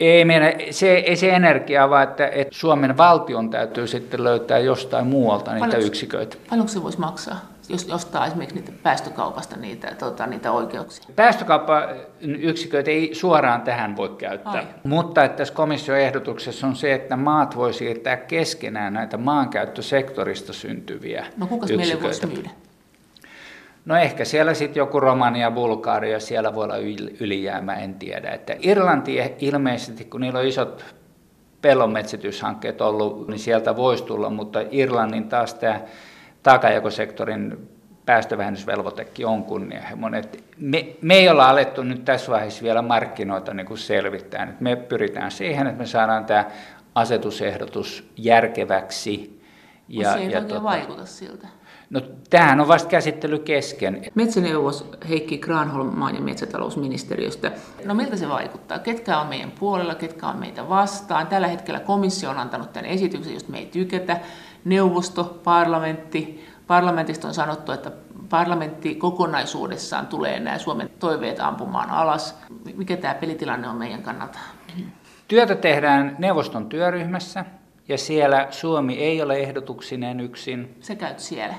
Ei, meidän, se, ei se energiaa, vaan että, että Suomen valtion täytyy sitten löytää jostain muualta niitä paljonko, yksiköitä.
Paljonko se voisi maksaa, jos ostaa esimerkiksi niitä päästökaupasta niitä, tota, niitä oikeuksia?
Päästökauppayksiköitä ei suoraan tähän voi käyttää, Ai. mutta että tässä komission ehdotuksessa on se, että maat voi siirtää keskenään näitä maankäyttösektorista syntyviä
No kuka meille voisi myydä?
No ehkä siellä sitten joku Romania, Bulgaria, siellä voi olla ylijäämä, en tiedä. Että Irlanti ilmeisesti, kun niillä on isot pellonmetsityshankkeet ollut, niin sieltä voisi tulla, mutta Irlannin taas tämä takajakosektorin päästövähennysvelvoitekin on kunnianhimoinen. Me, me ei olla alettu nyt tässä vaiheessa vielä markkinoita niin kuin selvittää. Me pyritään siihen, että me saadaan tämä asetusehdotus järkeväksi.
Ja, se ei ja tota, vaikuta siltä.
No tämähän on vasta käsittely kesken.
Metsäneuvos Heikki Granholm maa- ja metsätalousministeriöstä. No miltä se vaikuttaa? Ketkä on meidän puolella, ketkä on meitä vastaan? Tällä hetkellä komissio on antanut tämän esityksen, josta me ei tykätä. Neuvosto, parlamentti. Parlamentista on sanottu, että parlamentti kokonaisuudessaan tulee nämä Suomen toiveet ampumaan alas. Mikä tämä pelitilanne on meidän kannalta?
Työtä tehdään neuvoston työryhmässä ja siellä Suomi ei ole ehdotuksineen yksin.
Se käyt siellä.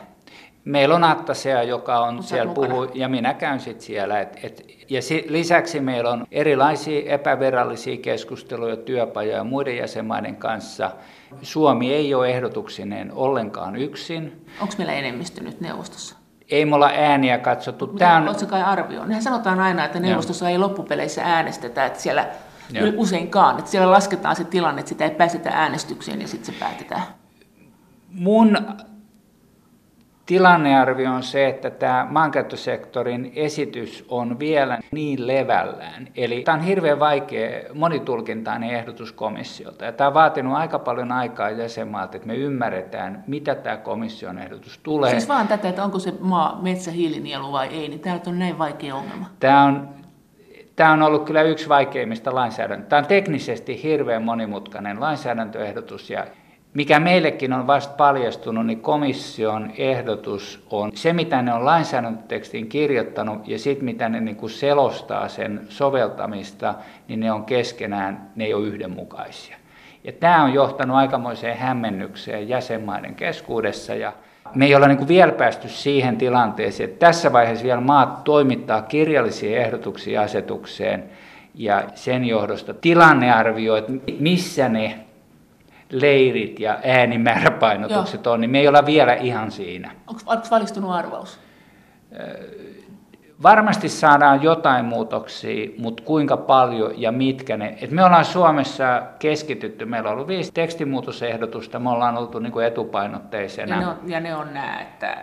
Meillä on Attasea, joka on siellä puhu, ja minä käyn sitten siellä. Et, et, ja si, lisäksi meillä on erilaisia epävirallisia keskusteluja, työpajoja muiden jäsenmaiden kanssa. Suomi ei ole ehdotuksineen ollenkaan yksin.
Onko meillä enemmistö nyt neuvostossa?
Ei me olla ääniä katsottu.
Tämä on... Oletko kai arvio? Nehän sanotaan aina, että neuvostossa Joo. ei loppupeleissä äänestetä, että siellä Joo. useinkaan, että siellä lasketaan se tilanne, että sitä ei päästetä äänestykseen ja sitten se päätetään.
Mun Tilannearvio on se, että tämä maankäyttösektorin esitys on vielä niin levällään. Eli tämä on hirveän vaikea monitulkintainen ehdotus komissiolta. Ja tämä on vaatinut aika paljon aikaa jäsenmaalta, että me ymmärretään, mitä tämä komission ehdotus tulee.
Siis vaan tätä, että onko se maa metsä hiilinielu vai ei, niin tämä on näin vaikea ongelma.
Tämä on Tämä on ollut kyllä yksi vaikeimmista lainsäädäntöä. Tämä on teknisesti hirveän monimutkainen lainsäädäntöehdotus ja mikä meillekin on vasta paljastunut, niin komission ehdotus on se, mitä ne on lainsäädäntötekstiin kirjoittanut ja sitten mitä ne niin kuin selostaa sen soveltamista, niin ne on keskenään, ne ei ole yhdenmukaisia. Ja tämä on johtanut aikamoiseen hämmennykseen jäsenmaiden keskuudessa ja me ei ole niin kuin vielä päästy siihen tilanteeseen, että tässä vaiheessa vielä maat toimittaa kirjallisia ehdotuksia asetukseen ja sen johdosta tilannearvio, että missä ne leirit ja äänimääräpainotukset Joo. on, niin me ei olla vielä ihan siinä.
Onko valistunut arvaus?
Varmasti saadaan jotain muutoksia, mutta kuinka paljon ja mitkä ne. Et me ollaan Suomessa keskitytty, meillä on ollut viisi tekstimuutosehdotusta, me ollaan oltu niin kuin etupainotteisena.
Ja ne on, ja ne on nämä, että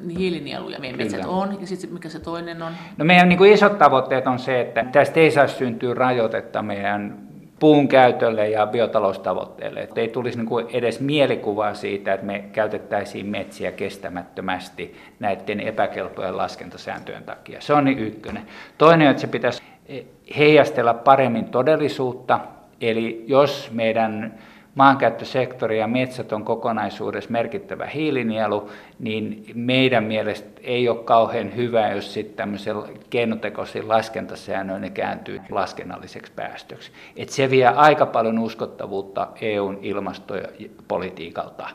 mm, hiilinieluja meidän Kyllä. metsät on, ja sitten mikä se toinen on?
No meidän niin kuin isot tavoitteet on se, että tästä ei saa syntyä rajoitetta meidän puun käytölle ja biotaloustavoitteille. Että ei tulisi niin kuin edes mielikuvaa siitä, että me käytettäisiin metsiä kestämättömästi näiden epäkelpojen laskentasääntöjen takia. Se on niin ykkönen. Toinen, että se pitäisi heijastella paremmin todellisuutta. Eli jos meidän maankäyttösektori ja metsät on kokonaisuudessa merkittävä hiilinielu, niin meidän mielestä ei ole kauhean hyvä, jos sitten tämmöisen keinotekoisiin laskentasäännöin ne kääntyy laskennalliseksi päästöksi. Et se vie aika paljon uskottavuutta EUn ilmastopolitiikalta.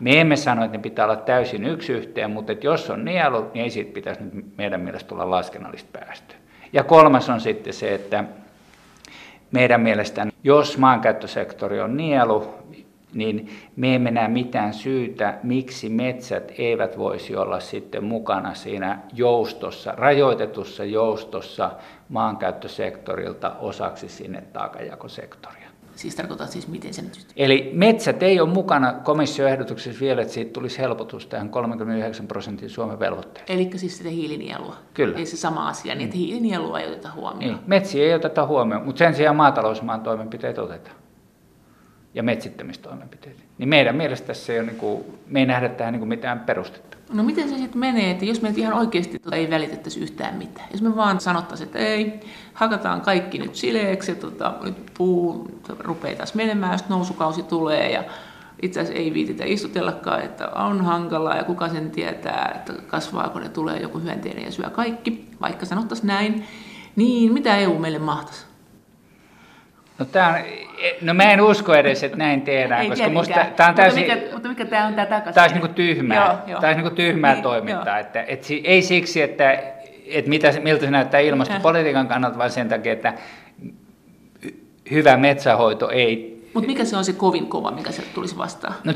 Me emme sano, että ne pitää olla täysin yksi yhteen, mutta että jos on nielu, niin ei siitä pitäisi meidän mielestä olla laskennallista päästöä. Ja kolmas on sitten se, että meidän mielestä, jos maankäyttösektori on nielu, niin me emme näe mitään syytä, miksi metsät eivät voisi olla sitten mukana siinä joustossa, rajoitetussa joustossa maankäyttösektorilta osaksi sinne taakajakosektoria.
Siis tarkoittaa siis, miten se nyt...
Eli metsät ei ole mukana komissioehdotuksessa vielä, että siitä tulisi helpotus tähän 39 prosentin Suomen velvoitteeseen.
Eli siis sitä hiilinielua.
Kyllä.
Ei se sama asia, niin että hiilinielua ei oteta huomioon. Niin.
Metsiä ei oteta huomioon, mutta sen sijaan maatalousmaan toimenpiteet otetaan. Ja metsittämistoimenpiteet. Niin meidän mielestä tässä ei ole, niin kuin, me ei nähdä tähän niin kuin mitään perustetta.
No miten se sitten menee, että jos me ihan oikeasti tuota ei välitettäisi yhtään mitään. Jos me vaan sanottaisiin, että ei, hakataan kaikki nyt sileeksi ja tota, nyt puu rupeaa taas menemään, jos nousukausi tulee ja itse asiassa ei viititä istutellakaan, että on hankalaa ja kuka sen tietää, että kasvaako ne tulee joku hyönteinen ja syö kaikki, vaikka sanottaisiin näin, niin mitä EU meille mahtaisi?
No, tää on, no mä en usko edes, että näin tehdään,
ei
koska
musta tämä on täysin... Mutta mikä, mutta mikä tämä on tämä takaisin?
Tämä olisi niin tyhmää, joo, joo. Tämä olisi niin tyhmää niin, toimintaa. Että, et, ei siksi, että, että mitä, miltä se näyttää ilmastopolitiikan kannalta, vaan sen takia, että hyvä metsähoito ei...
Mutta mikä se on se kovin kova, mikä se tulisi vastaan?
No,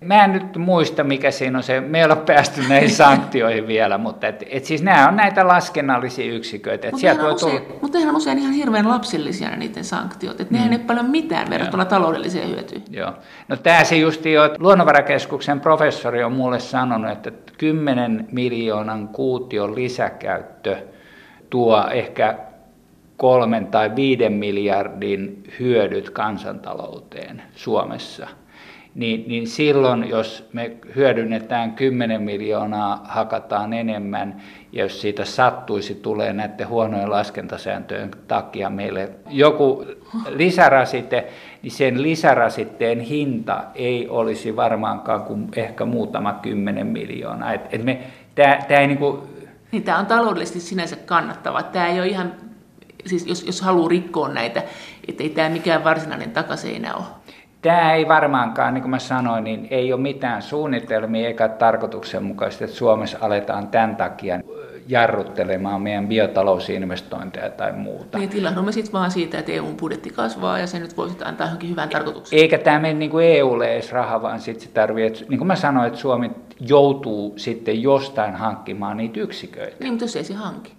Mä en nyt muista, mikä siinä on se, me ei ole päästy näihin sanktioihin vielä, mutta et, et siis nämä on näitä laskennallisia yksiköitä.
Mutta nehän, usein, tulla... mutta nehän on usein ihan hirveän lapsellisia niiden sanktiot, että mm. nehän ei paljon mitään verrattuna Joo. taloudelliseen hyötyyn.
Joo. No tämä se justi jo, että Luonnonvarakeskuksen professori on mulle sanonut, että 10 miljoonan kuution lisäkäyttö tuo ehkä kolmen tai viiden miljardin hyödyt kansantalouteen Suomessa, niin, niin silloin, jos me hyödynnetään 10 miljoonaa, hakataan enemmän, ja jos siitä sattuisi tulee näiden huonojen laskentasääntöjen takia meille joku lisärasite, niin sen lisärasitteen hinta ei olisi varmaankaan kuin ehkä muutama kymmenen miljoonaa. Et, et me, tää, tää ei niinku...
niin tämä on taloudellisesti sinänsä kannattava. Tämä ei ole ihan, siis jos, jos haluaa rikkoa näitä, että ei tämä mikään varsinainen takaseinä ole.
Tämä ei varmaankaan, niin kuin mä sanoin, niin ei ole mitään suunnitelmia eikä tarkoituksenmukaista, että Suomessa aletaan tämän takia jarruttelemaan meidän biotalousinvestointeja tai muuta.
Niin, ilahdumme sitten vaan siitä, että EUn budjetti kasvaa ja se nyt voisi antaa johonkin hyvän tarkoituksen.
Eikä tämä mene niin kuin EUlle edes raha, vaan sitten se tarvitsee, että, niin kuin mä sanoin, että Suomi joutuu sitten jostain hankkimaan niitä yksiköitä.
Niin, mutta jos ei se hanki.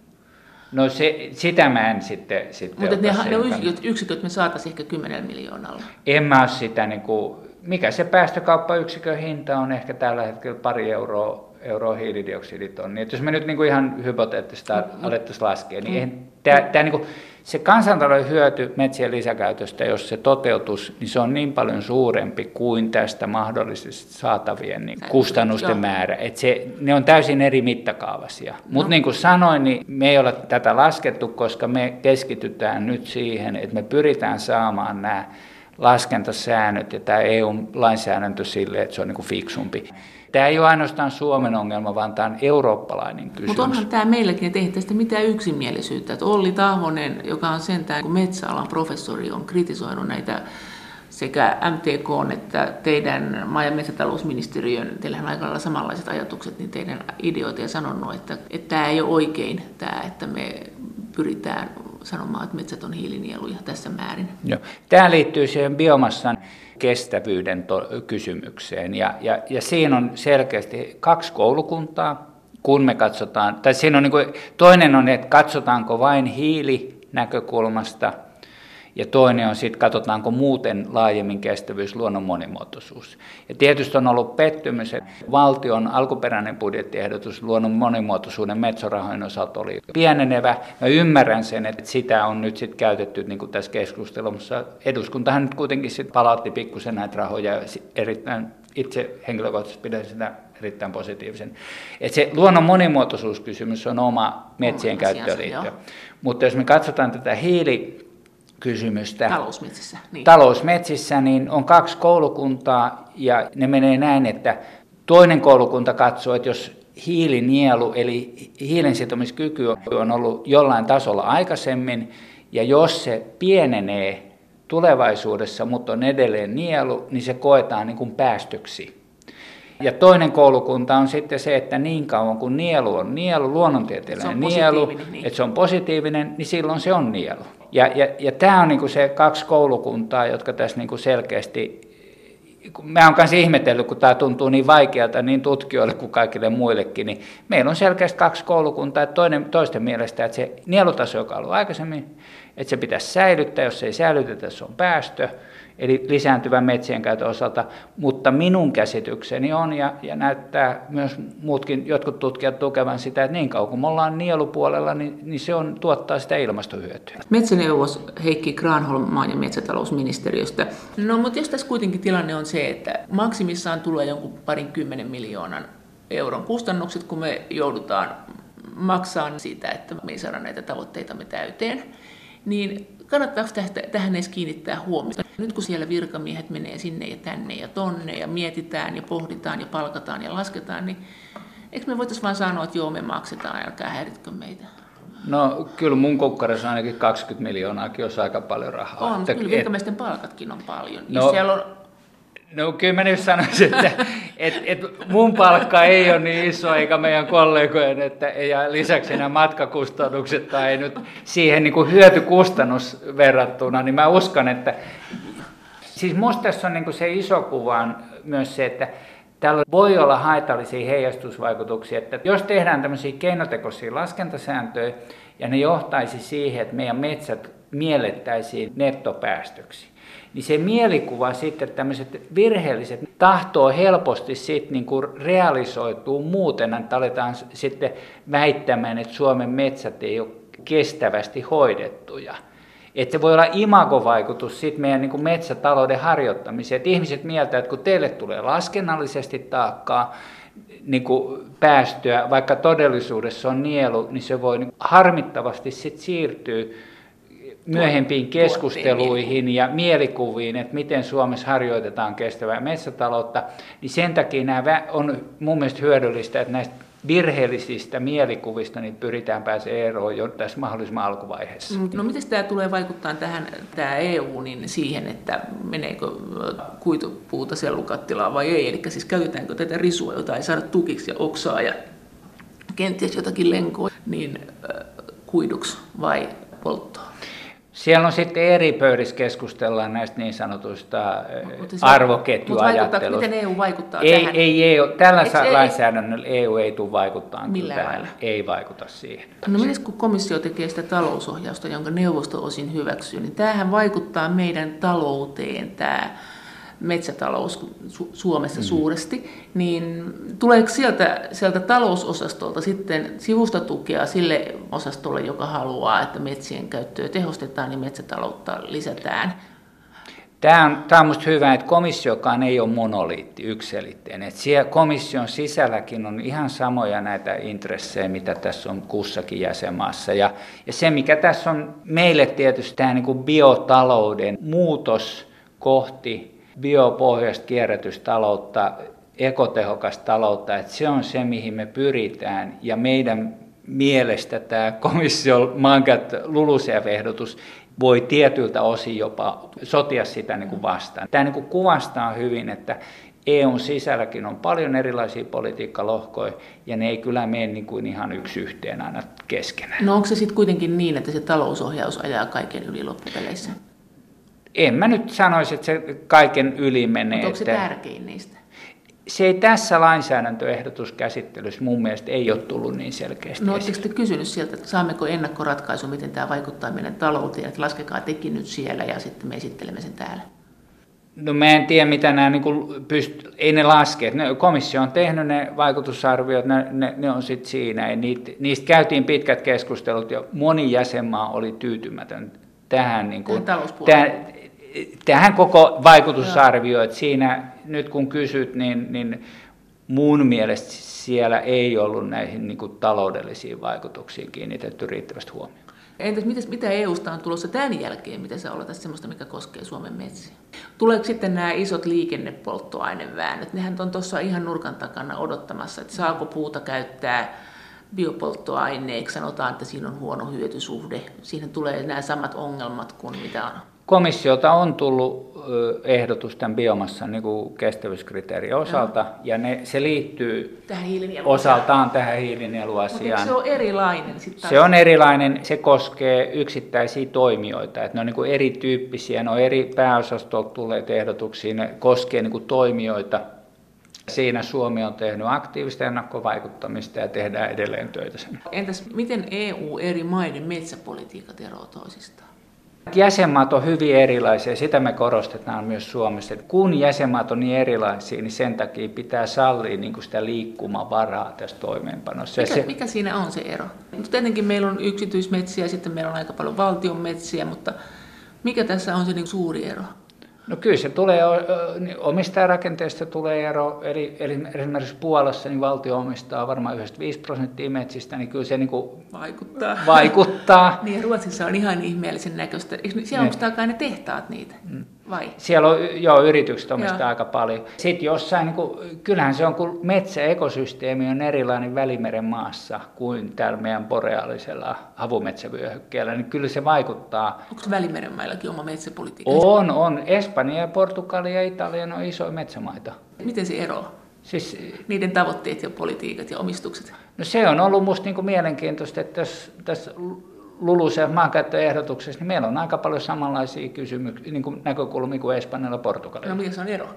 No se, sitä mä en sitten, sitten
Mutta ne, ne yksiköt, yksiköt me saataisiin ehkä 10 miljoonalla.
En mä ole sitä, niin kuin, mikä se päästökauppayksikön hinta on ehkä tällä hetkellä pari euroa euroa hiilidioksiditonni. Että jos me nyt niin kuin ihan hypoteettista mm. alettaisiin laskea, niin mm. tämä, tämä niin kuin, se kansantalouden hyöty metsien lisäkäytöstä, jos se toteutus, niin se on niin paljon suurempi kuin tästä mahdollisesti saatavien niin kustannusten Joo. määrä. Että se, ne on täysin eri mittakaavasia. No. Mutta niin kuin sanoin, niin me ei ole tätä laskettu, koska me keskitytään nyt siihen, että me pyritään saamaan nämä laskentasäännöt ja tämä EU-lainsäädäntö sille, että se on niin kuin fiksumpi. Tämä ei ole ainoastaan Suomen ongelma, vaan tämä on eurooppalainen kysymys.
Mutta onhan tämä meilläkin, että ei tästä mitään yksimielisyyttä. Että Olli Tahonen, joka on sentään kun metsäalan professori, on kritisoinut näitä sekä MTK että teidän maa- ja metsätalousministeriön, teillähän on aika lailla samanlaiset ajatukset, niin teidän ideoita ja sanonut, että, että tämä ei ole oikein, tämä, että me pyritään sanomaan, että metsät on hiilinieluja tässä määrin.
Joo. Tämä liittyy siihen biomassan kestävyyden to- kysymykseen. Ja, ja, ja siinä on selkeästi kaksi koulukuntaa, kun me katsotaan, tai siinä on niin kuin, toinen on, että katsotaanko vain hiilinäkökulmasta – ja toinen on sitten, katsotaanko muuten laajemmin kestävyys, luonnon monimuotoisuus. Ja tietysti on ollut pettymys, että valtion alkuperäinen budjettiehdotus luonnon monimuotoisuuden metsorahojen osalta oli pienenevä. Mä ymmärrän sen, että sitä on nyt sitten käytetty niin kuin tässä keskustelussa. Eduskuntahan nyt kuitenkin sitten palautti pikkusen näitä rahoja erittäin itse henkilökohtaisesti pidän sitä erittäin positiivisen. Että se luonnon monimuotoisuuskysymys on oma metsien käyttöön liittyen. Mutta jos me katsotaan tätä hiili kysymystä.
Talousmetsissä.
Niin. Talousmetsissä niin on kaksi koulukuntaa ja ne menee näin, että toinen koulukunta katsoo, että jos hiilinielu eli hiilen sitomiskyky on ollut jollain tasolla aikaisemmin ja jos se pienenee tulevaisuudessa, mutta on edelleen nielu, niin se koetaan niin kuin päästöksi. Ja toinen koulukunta on sitten se, että niin kauan kuin nielu on nielu, luonnontieteellinen nielu, niin. että se on positiivinen, niin silloin se on nielu. Ja, ja, ja tämä on niinku se kaksi koulukuntaa, jotka tässä niinku selkeästi, mä oon kanssa ihmetellyt, kun tämä tuntuu niin vaikealta niin tutkijoille kuin kaikille muillekin, niin meillä on selkeästi kaksi koulukuntaa, että toinen, toisten mielestä, että se nielutaso, joka on ollut aikaisemmin, että se pitäisi säilyttää, jos se ei säilytetä, se on päästö, eli lisääntyvän metsien käytön osalta, mutta minun käsitykseni on, ja, ja näyttää myös muutkin, jotkut tutkijat tukevan sitä, että niin kauan kuin me ollaan nielupuolella, niin, niin se on, tuottaa sitä ilmastohyötyä.
Metsäneuvos Heikki Granholm maa- ja metsätalousministeriöstä. No, mutta jos tässä kuitenkin tilanne on se, että maksimissaan tulee jonkun parin kymmenen miljoonan euron kustannukset, kun me joudutaan maksaa siitä, että me ei saada näitä tavoitteitamme täyteen, niin kannattaako tähän edes kiinnittää huomiota? Nyt kun siellä virkamiehet menee sinne ja tänne ja tonne ja mietitään ja pohditaan ja palkataan ja lasketaan, niin eikö me voitaisiin vaan sanoa, että joo me maksetaan, älkää häiritkö meitä?
No kyllä mun kukkarissa ainakin 20 miljoonaakin olisi aika paljon rahaa.
On, että, kyllä virkamiesten palkatkin on paljon. No, siellä on
No kyllä mä nyt sanoisin, että et, et mun palkka ei ole niin iso eikä meidän kollegojen, että, ja lisäksi nämä matkakustannukset tai nyt siihen niin kuin hyötykustannus verrattuna, niin mä uskon, että siis musta tässä on niin kuin se iso kuva on myös se, että Tällä voi olla haitallisia heijastusvaikutuksia, että jos tehdään tämmöisiä keinotekoisia laskentasääntöjä ja ne johtaisi siihen, että meidän metsät miellettäisiin nettopäästöksi, niin se mielikuva sitten, tämmöiset virheelliset tahtoo helposti sitten niin kuin realisoituu muuten, että aletaan sitten väittämään, että Suomen metsät ei ole kestävästi hoidettuja. Että se voi olla imagovaikutus sit meidän niin kuin metsätalouden harjoittamiseen. Että ihmiset mieltä, että kun teille tulee laskennallisesti taakkaa, niin kuin päästöä, vaikka todellisuudessa on nielu, niin se voi niin harmittavasti sit siirtyä myöhempiin keskusteluihin ja mielikuviin, että miten Suomessa harjoitetaan kestävää metsätaloutta, niin sen takia nämä on mun mielestä hyödyllistä, että näistä virheellisistä mielikuvista niin pyritään pääsemään eroon jo tässä mahdollisimman alkuvaiheessa.
No miten tämä tulee vaikuttaa tähän tämä EU niin siihen, että meneekö kuitupuuta sellukattilaan vai ei? Eli siis käytetäänkö tätä risua, jota ei saada tukiksi ja oksaa ja kenties jotakin lenkoa, niin äh, kuiduksi vai polttoon?
Siellä on sitten eri pöydissä keskustellaan näistä niin sanotuista arvoketjuajatteluista.
Miten EU vaikuttaa
ei,
tähän?
Ei, EU, tällä Eikö lainsäädännöllä EU ei tule vaikuttaa tähän. Ei vaikuta siihen.
No miten kun komissio tekee sitä talousohjausta, jonka neuvosto osin hyväksyy, niin tämähän vaikuttaa meidän talouteen tämä metsätalous Suomessa mm. suuresti, niin tuleeko sieltä, sieltä talousosastolta sitten sivusta tukea sille osastolle, joka haluaa, että metsien käyttöä tehostetaan ja metsätaloutta lisätään?
Tämä on, tämä on minusta hyvä, että komissiokaan ei ole monoliitti, ykselitteinen. Että siellä komission sisälläkin on ihan samoja näitä intressejä, mitä tässä on kussakin jäsenmaassa. Ja, ja se, mikä tässä on meille tietysti tämä niin kuin biotalouden muutos kohti biopohjaista kierrätystaloutta, ekotehokasta taloutta, että se on se, mihin me pyritään. Ja meidän mielestä tämä komission maankäyttö LULUCF-ehdotus voi tietyltä osin jopa sotia sitä niin kuin vastaan. Tämä niin kuin kuvastaa hyvin, että EUn sisälläkin on paljon erilaisia politiikkalohkoja, ja ne ei kyllä mene niin kuin ihan yksi yhteen aina keskenään.
No onko se sitten kuitenkin niin, että se talousohjaus ajaa kaiken yli loppupeleissä?
En mä nyt sanoisi, että se kaiken yli menee.
Mutta onko
se
tärkein niistä?
Se ei tässä lainsäädäntöehdotuskäsittelyssä mun mielestä ei ole tullut niin selkeästi
No oletteko te kysynyt sieltä, että saammeko ennakkoratkaisu, miten tämä vaikuttaa meidän talouteen, että laskekaa tekin nyt siellä ja sitten me esittelemme sen täällä?
No mä en tiedä, mitä nämä niin pyst- ei ne laske. Ne, komissio on tehnyt ne vaikutusarviot, ne, ne, ne on sitten siinä. niitä, niistä käytiin pitkät keskustelut ja moni jäsenmaa oli tyytymätön tähän, niin kuin, tähän, tähän koko vaikutusarvioon, että siinä nyt kun kysyt, niin, niin mun mielestä siellä ei ollut näihin niin kuin, taloudellisiin vaikutuksiin kiinnitetty riittävästi huomioon.
Entäs mitäs, mitä EUsta on tulossa tämän jälkeen, mitä sä oletat sellaista, mikä koskee Suomen metsiä? Tuleeko sitten nämä isot liikennepolttoaineväännöt? Nehän on tuossa ihan nurkan takana odottamassa, että saako puuta käyttää biopolttoaineeksi. Sanotaan, että siinä on huono hyötysuhde. Siihen tulee nämä samat ongelmat kuin mitä on
Komissiota on tullut ehdotus tämän biomassan niin kuin kestävyyskriteerin osalta, no. ja ne, se liittyy
tähän
osaltaan tähän hiilinieluasiaan.
Mutta se on erilainen? Sit
taas? Se on erilainen, se koskee yksittäisiä toimijoita, että ne on niin kuin erityyppisiä, ne on eri pääosastolta tulleet ehdotuksia, ne koskee niin kuin toimijoita. Siinä Suomi on tehnyt aktiivista ennakkovaikuttamista ja tehdään edelleen töitä sen.
Entäs miten EU eri maiden metsäpolitiikat eroavat toisistaan?
Jäsenmaat on hyvin erilaisia, sitä me korostetaan myös Suomessa. Että kun jäsenmaat on niin erilaisia, niin sen takia pitää sallia niin kuin sitä liikkumavaraa tässä toimeenpanossa.
Mikä, se, mikä siinä on se ero? Tietenkin meillä on yksityismetsiä ja sitten meillä on aika paljon valtion metsiä, mutta mikä tässä on se niin suuri ero?
No kyllä se tulee, niin omistajarakenteesta tulee ero, eli, eli esimerkiksi Puolassa niin valtio omistaa varmaan 95 prosenttia metsistä, niin kyllä se niin kuin
vaikuttaa.
vaikuttaa.
niin Ruotsissa on ihan ihmeellisen näköistä. Siellä omistaa ne tehtaat niitä? Mm. Vai?
Siellä on jo yritykset omistaa joo. aika paljon. Sitten jossain, niin kuin, kyllähän se on, kun metsäekosysteemi on erilainen Välimeren maassa kuin täällä meidän boreaalisella havumetsävyöhykkeellä, niin kyllä se vaikuttaa.
Onko Välimeren maillakin oma metsäpolitiikka?
On, on. Espanja, Portugali ja Italia on isoja metsämaita.
Miten se eroaa? Siis, Niiden tavoitteet ja politiikat ja omistukset?
No se on ollut minusta niin mielenkiintoista, että tässä, tässä LULUCF maankäyttöehdotuksessa, niin meillä on aika paljon samanlaisia kysymyksiä, niin kuin näkökulmia kuin Espanjalla ja Portugalilla.
No mikä se on ero?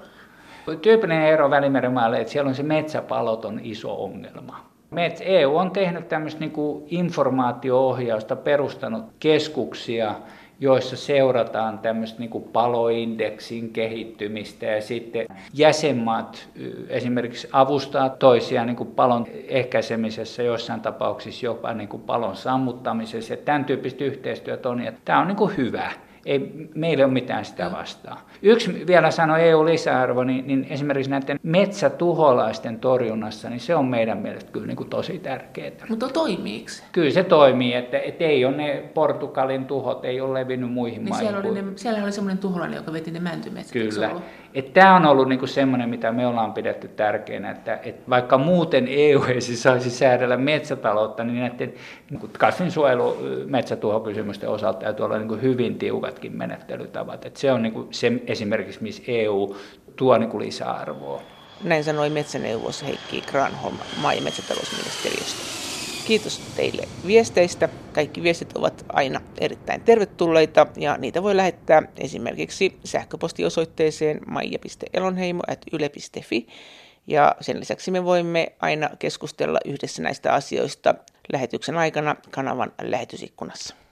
Tyypillinen ero Välimeren maalle, että siellä on se metsäpaloton iso ongelma. EU on tehnyt tämmöistä niin informaatio-ohjausta, perustanut keskuksia, joissa seurataan tämmöistä niin kuin paloindeksin kehittymistä ja sitten jäsenmaat esimerkiksi avustaa toisiaan niin palon ehkäisemisessä, joissain tapauksissa jopa niin kuin palon sammuttamisessa ja tämän tyyppistä yhteistyötä on. Ja tämä on niin kuin hyvä. Ei meillä ole mitään sitä vastaan. Yksi vielä sanoi EU-lisäarvo, niin, niin esimerkiksi näiden metsätuholaisten torjunnassa, niin se on meidän mielestä kyllä niin kuin tosi tärkeää.
Mutta toimiiko se?
Kyllä se toimii, että, että ei ole ne Portugalin tuhot, ei ole levinnyt muihin
niin
maihin.
Siellä oli, ne, siellä oli semmoinen tuholainen, joka veti ne mäntymetsät.
Kyllä. Tämä on ollut niinku semmoinen, mitä me ollaan pidetty tärkeänä, että, että vaikka muuten EU ei siis saisi säädellä metsätaloutta, niin näiden niin kasvinsuojelu metsätuhokysymysten osalta täytyy olla niin hyvin tiukatkin menettelytavat. Että se on niin se esimerkiksi, missä EU tuo niin lisäarvoa.
Näin sanoi metsäneuvos Heikki Granholm maa- ja metsätalousministeriöstä. Kiitos teille viesteistä. Kaikki viestit ovat aina erittäin tervetulleita ja niitä voi lähettää esimerkiksi sähköpostiosoitteeseen maija.elonheimo.yle.fi ja sen lisäksi me voimme aina keskustella yhdessä näistä asioista lähetyksen aikana kanavan lähetysikkunassa.